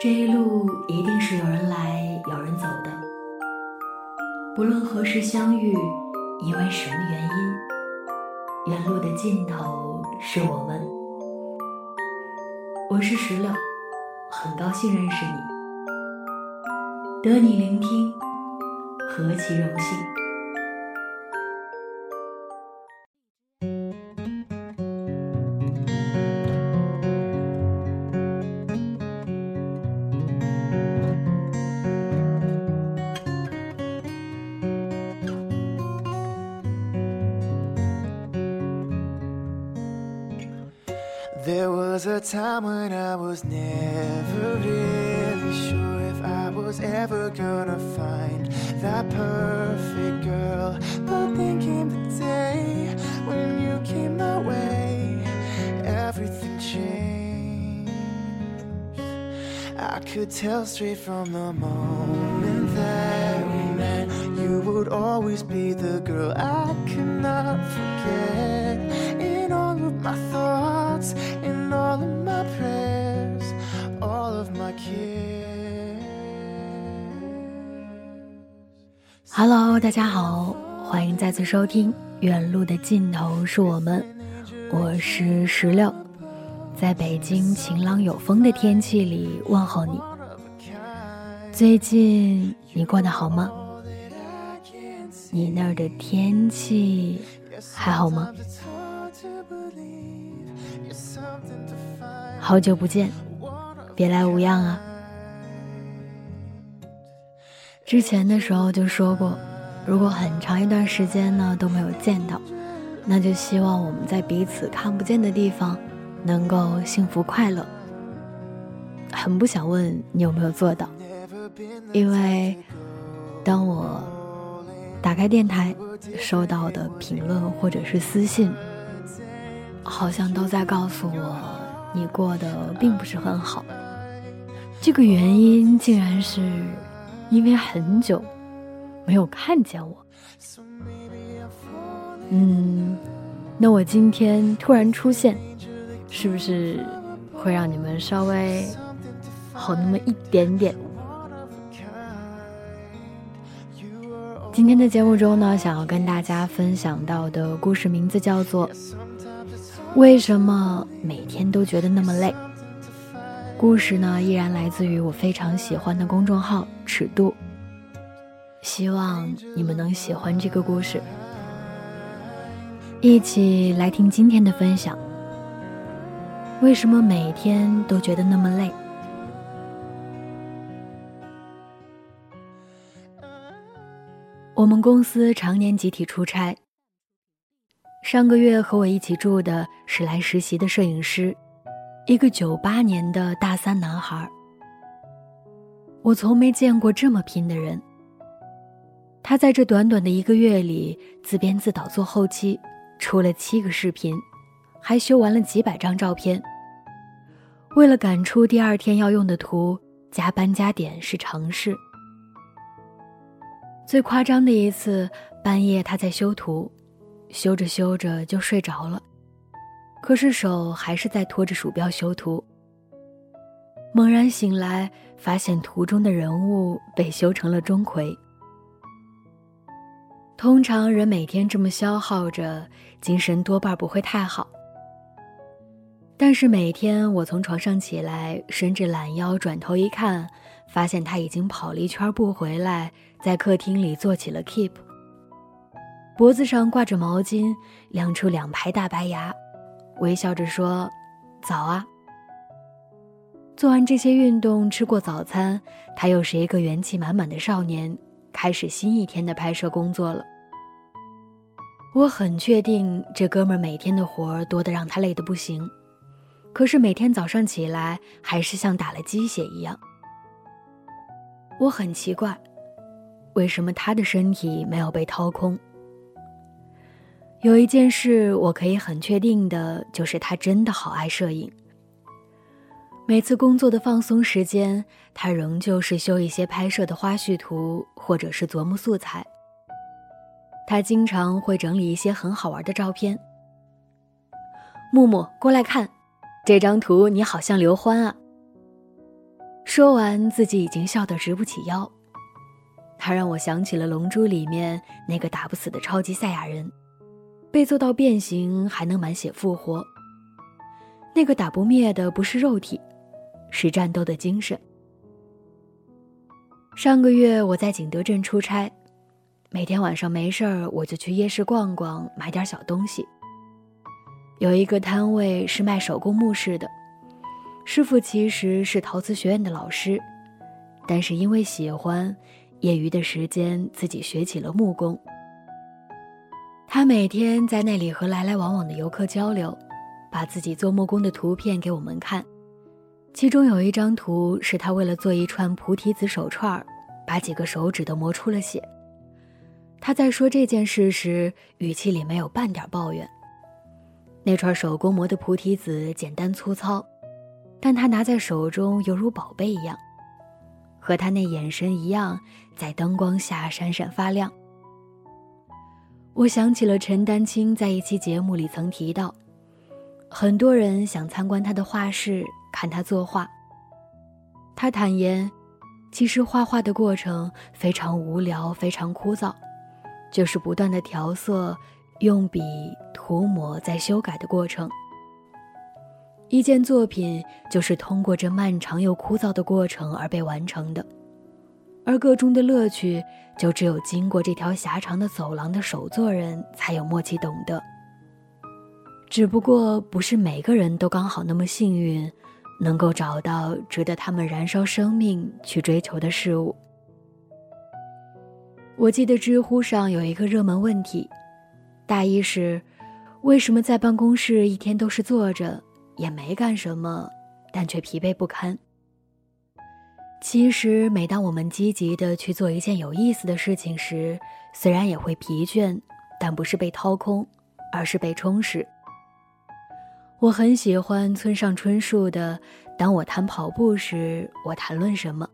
这一路一定是有人来有人走的，不论何时相遇，因为什么原因，原路的尽头是我们。我是石榴，很高兴认识你，得你聆听，何其荣幸。There was a time when I was never really sure if I was ever gonna find that perfect girl. But then came the day when you came my way, everything changed. I could tell straight from the moment that we met, you would always be the girl I could not forget. In all of my thoughts, Hello，大家好，欢迎再次收听《远路的尽头是我们》，我是石榴，在北京晴朗有风的天气里问候你。最近你过得好吗？你那儿的天气还好吗？好久不见，别来无恙啊！之前的时候就说过，如果很长一段时间呢都没有见到，那就希望我们在彼此看不见的地方能够幸福快乐。很不想问你有没有做到，因为当我打开电台收到的评论或者是私信，好像都在告诉我你过得并不是很好。这个原因竟然是。因为很久没有看见我，嗯，那我今天突然出现，是不是会让你们稍微好那么一点点？今天的节目中呢，想要跟大家分享到的故事名字叫做《为什么每天都觉得那么累》。故事呢，依然来自于我非常喜欢的公众号“尺度”。希望你们能喜欢这个故事，一起来听今天的分享。为什么每天都觉得那么累？我们公司常年集体出差。上个月和我一起住的是来实习的摄影师。一个九八年的大三男孩，我从没见过这么拼的人。他在这短短的一个月里自编自导做后期，出了七个视频，还修完了几百张照片。为了赶出第二天要用的图，加班加点是常事。最夸张的一次，半夜他在修图，修着修着就睡着了。可是手还是在拖着鼠标修图。猛然醒来，发现图中的人物被修成了钟馗。通常人每天这么消耗着，精神多半不会太好。但是每天我从床上起来，伸着懒腰，转头一看，发现他已经跑了一圈步回来，在客厅里做起了 keep，脖子上挂着毛巾，亮出两排大白牙。微笑着说：“早啊。”做完这些运动，吃过早餐，他又是一个元气满满的少年，开始新一天的拍摄工作了。我很确定，这哥们儿每天的活儿多得让他累得不行，可是每天早上起来，还是像打了鸡血一样。我很奇怪，为什么他的身体没有被掏空？有一件事我可以很确定的，就是他真的好爱摄影。每次工作的放松时间，他仍旧是修一些拍摄的花絮图，或者是琢磨素材。他经常会整理一些很好玩的照片。木木，过来看，这张图你好像刘欢啊。说完，自己已经笑得直不起腰。他让我想起了《龙珠》里面那个打不死的超级赛亚人，被揍到变形还能满血复活。那个打不灭的不是肉体，是战斗的精神。上个月我在景德镇出差，每天晚上没事儿我就去夜市逛逛，买点小东西。有一个摊位是卖手工木饰的。师傅其实是陶瓷学院的老师，但是因为喜欢，业余的时间自己学起了木工。他每天在那里和来来往往的游客交流，把自己做木工的图片给我们看。其中有一张图是他为了做一串菩提子手串，把几个手指都磨出了血。他在说这件事时，语气里没有半点抱怨。那串手工磨的菩提子简单粗糙。但他拿在手中犹如宝贝一样，和他那眼神一样，在灯光下闪闪发亮。我想起了陈丹青在一期节目里曾提到，很多人想参观他的画室，看他作画。他坦言，其实画画的过程非常无聊，非常枯燥，就是不断的调色、用笔涂抹、再修改的过程。一件作品就是通过这漫长又枯燥的过程而被完成的，而个中的乐趣，就只有经过这条狭长的走廊的手作人才有默契懂得。只不过，不是每个人都刚好那么幸运，能够找到值得他们燃烧生命去追求的事物。我记得知乎上有一个热门问题，大意是：为什么在办公室一天都是坐着？也没干什么，但却疲惫不堪。其实，每当我们积极的去做一件有意思的事情时，虽然也会疲倦，但不是被掏空，而是被充实。我很喜欢村上春树的《当我谈跑步时，我谈论什么》。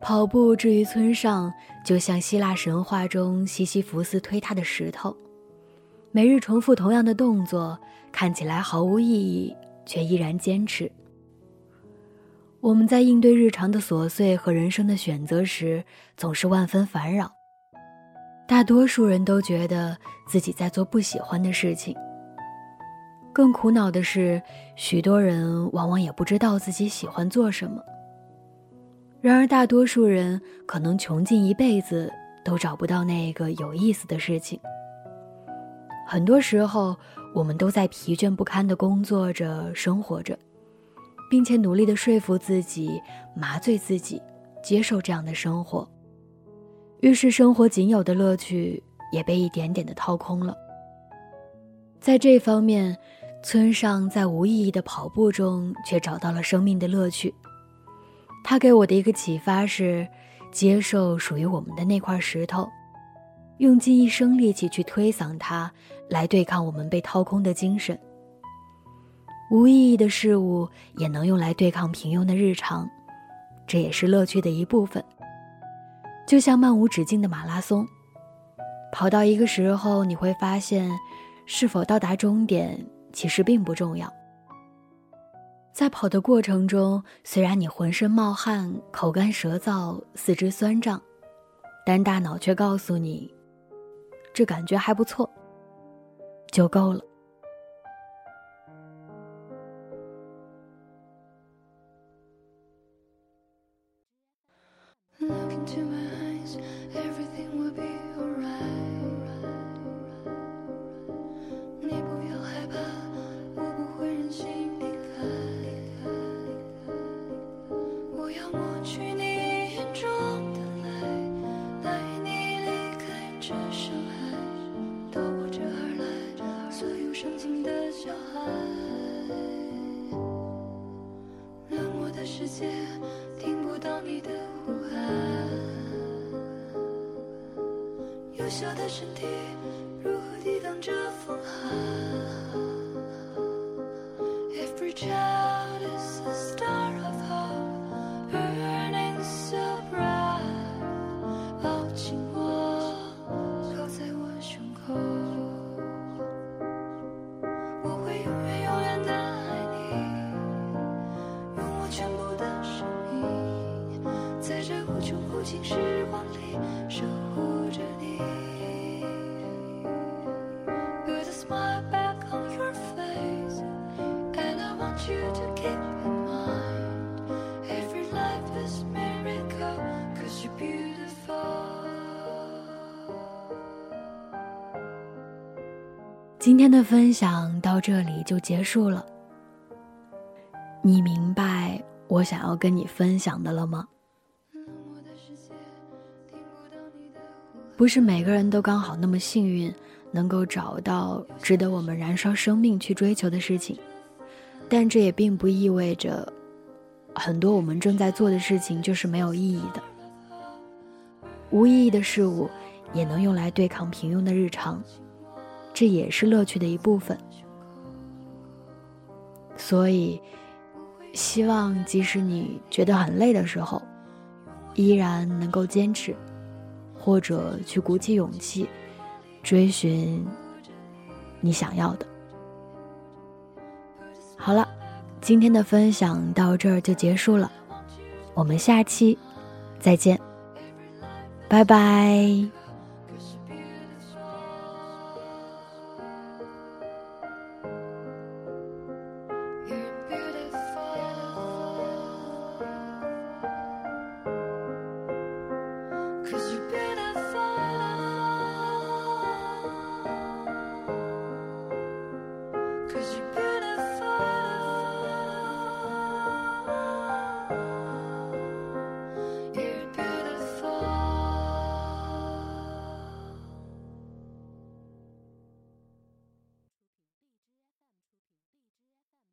跑步至于村上，就像希腊神话中西西弗斯推他的石头，每日重复同样的动作。看起来毫无意义，却依然坚持。我们在应对日常的琐碎和人生的选择时，总是万分烦扰。大多数人都觉得自己在做不喜欢的事情。更苦恼的是，许多人往往也不知道自己喜欢做什么。然而，大多数人可能穷尽一辈子都找不到那个有意思的事情。很多时候。我们都在疲倦不堪的工作着、生活着，并且努力地说服自己、麻醉自己，接受这样的生活。于是，生活仅有的乐趣也被一点点地掏空了。在这方面，村上在无意义的跑步中却找到了生命的乐趣。他给我的一个启发是：接受属于我们的那块石头。用尽一生力气去推搡它，来对抗我们被掏空的精神。无意义的事物也能用来对抗平庸的日常，这也是乐趣的一部分。就像漫无止境的马拉松，跑到一个时候，你会发现，是否到达终点其实并不重要。在跑的过程中，虽然你浑身冒汗、口干舌燥、四肢酸胀，但大脑却告诉你。这感觉还不错，就够了。小的身体如何抵挡着风寒？今天的分享到这里就结束了。你明白我想要跟你分享的了吗？不是每个人都刚好那么幸运，能够找到值得我们燃烧生命去追求的事情，但这也并不意味着很多我们正在做的事情就是没有意义的。无意义的事物也能用来对抗平庸的日常。这也是乐趣的一部分，所以希望即使你觉得很累的时候，依然能够坚持，或者去鼓起勇气，追寻你想要的。好了，今天的分享到这儿就结束了，我们下期再见，拜拜。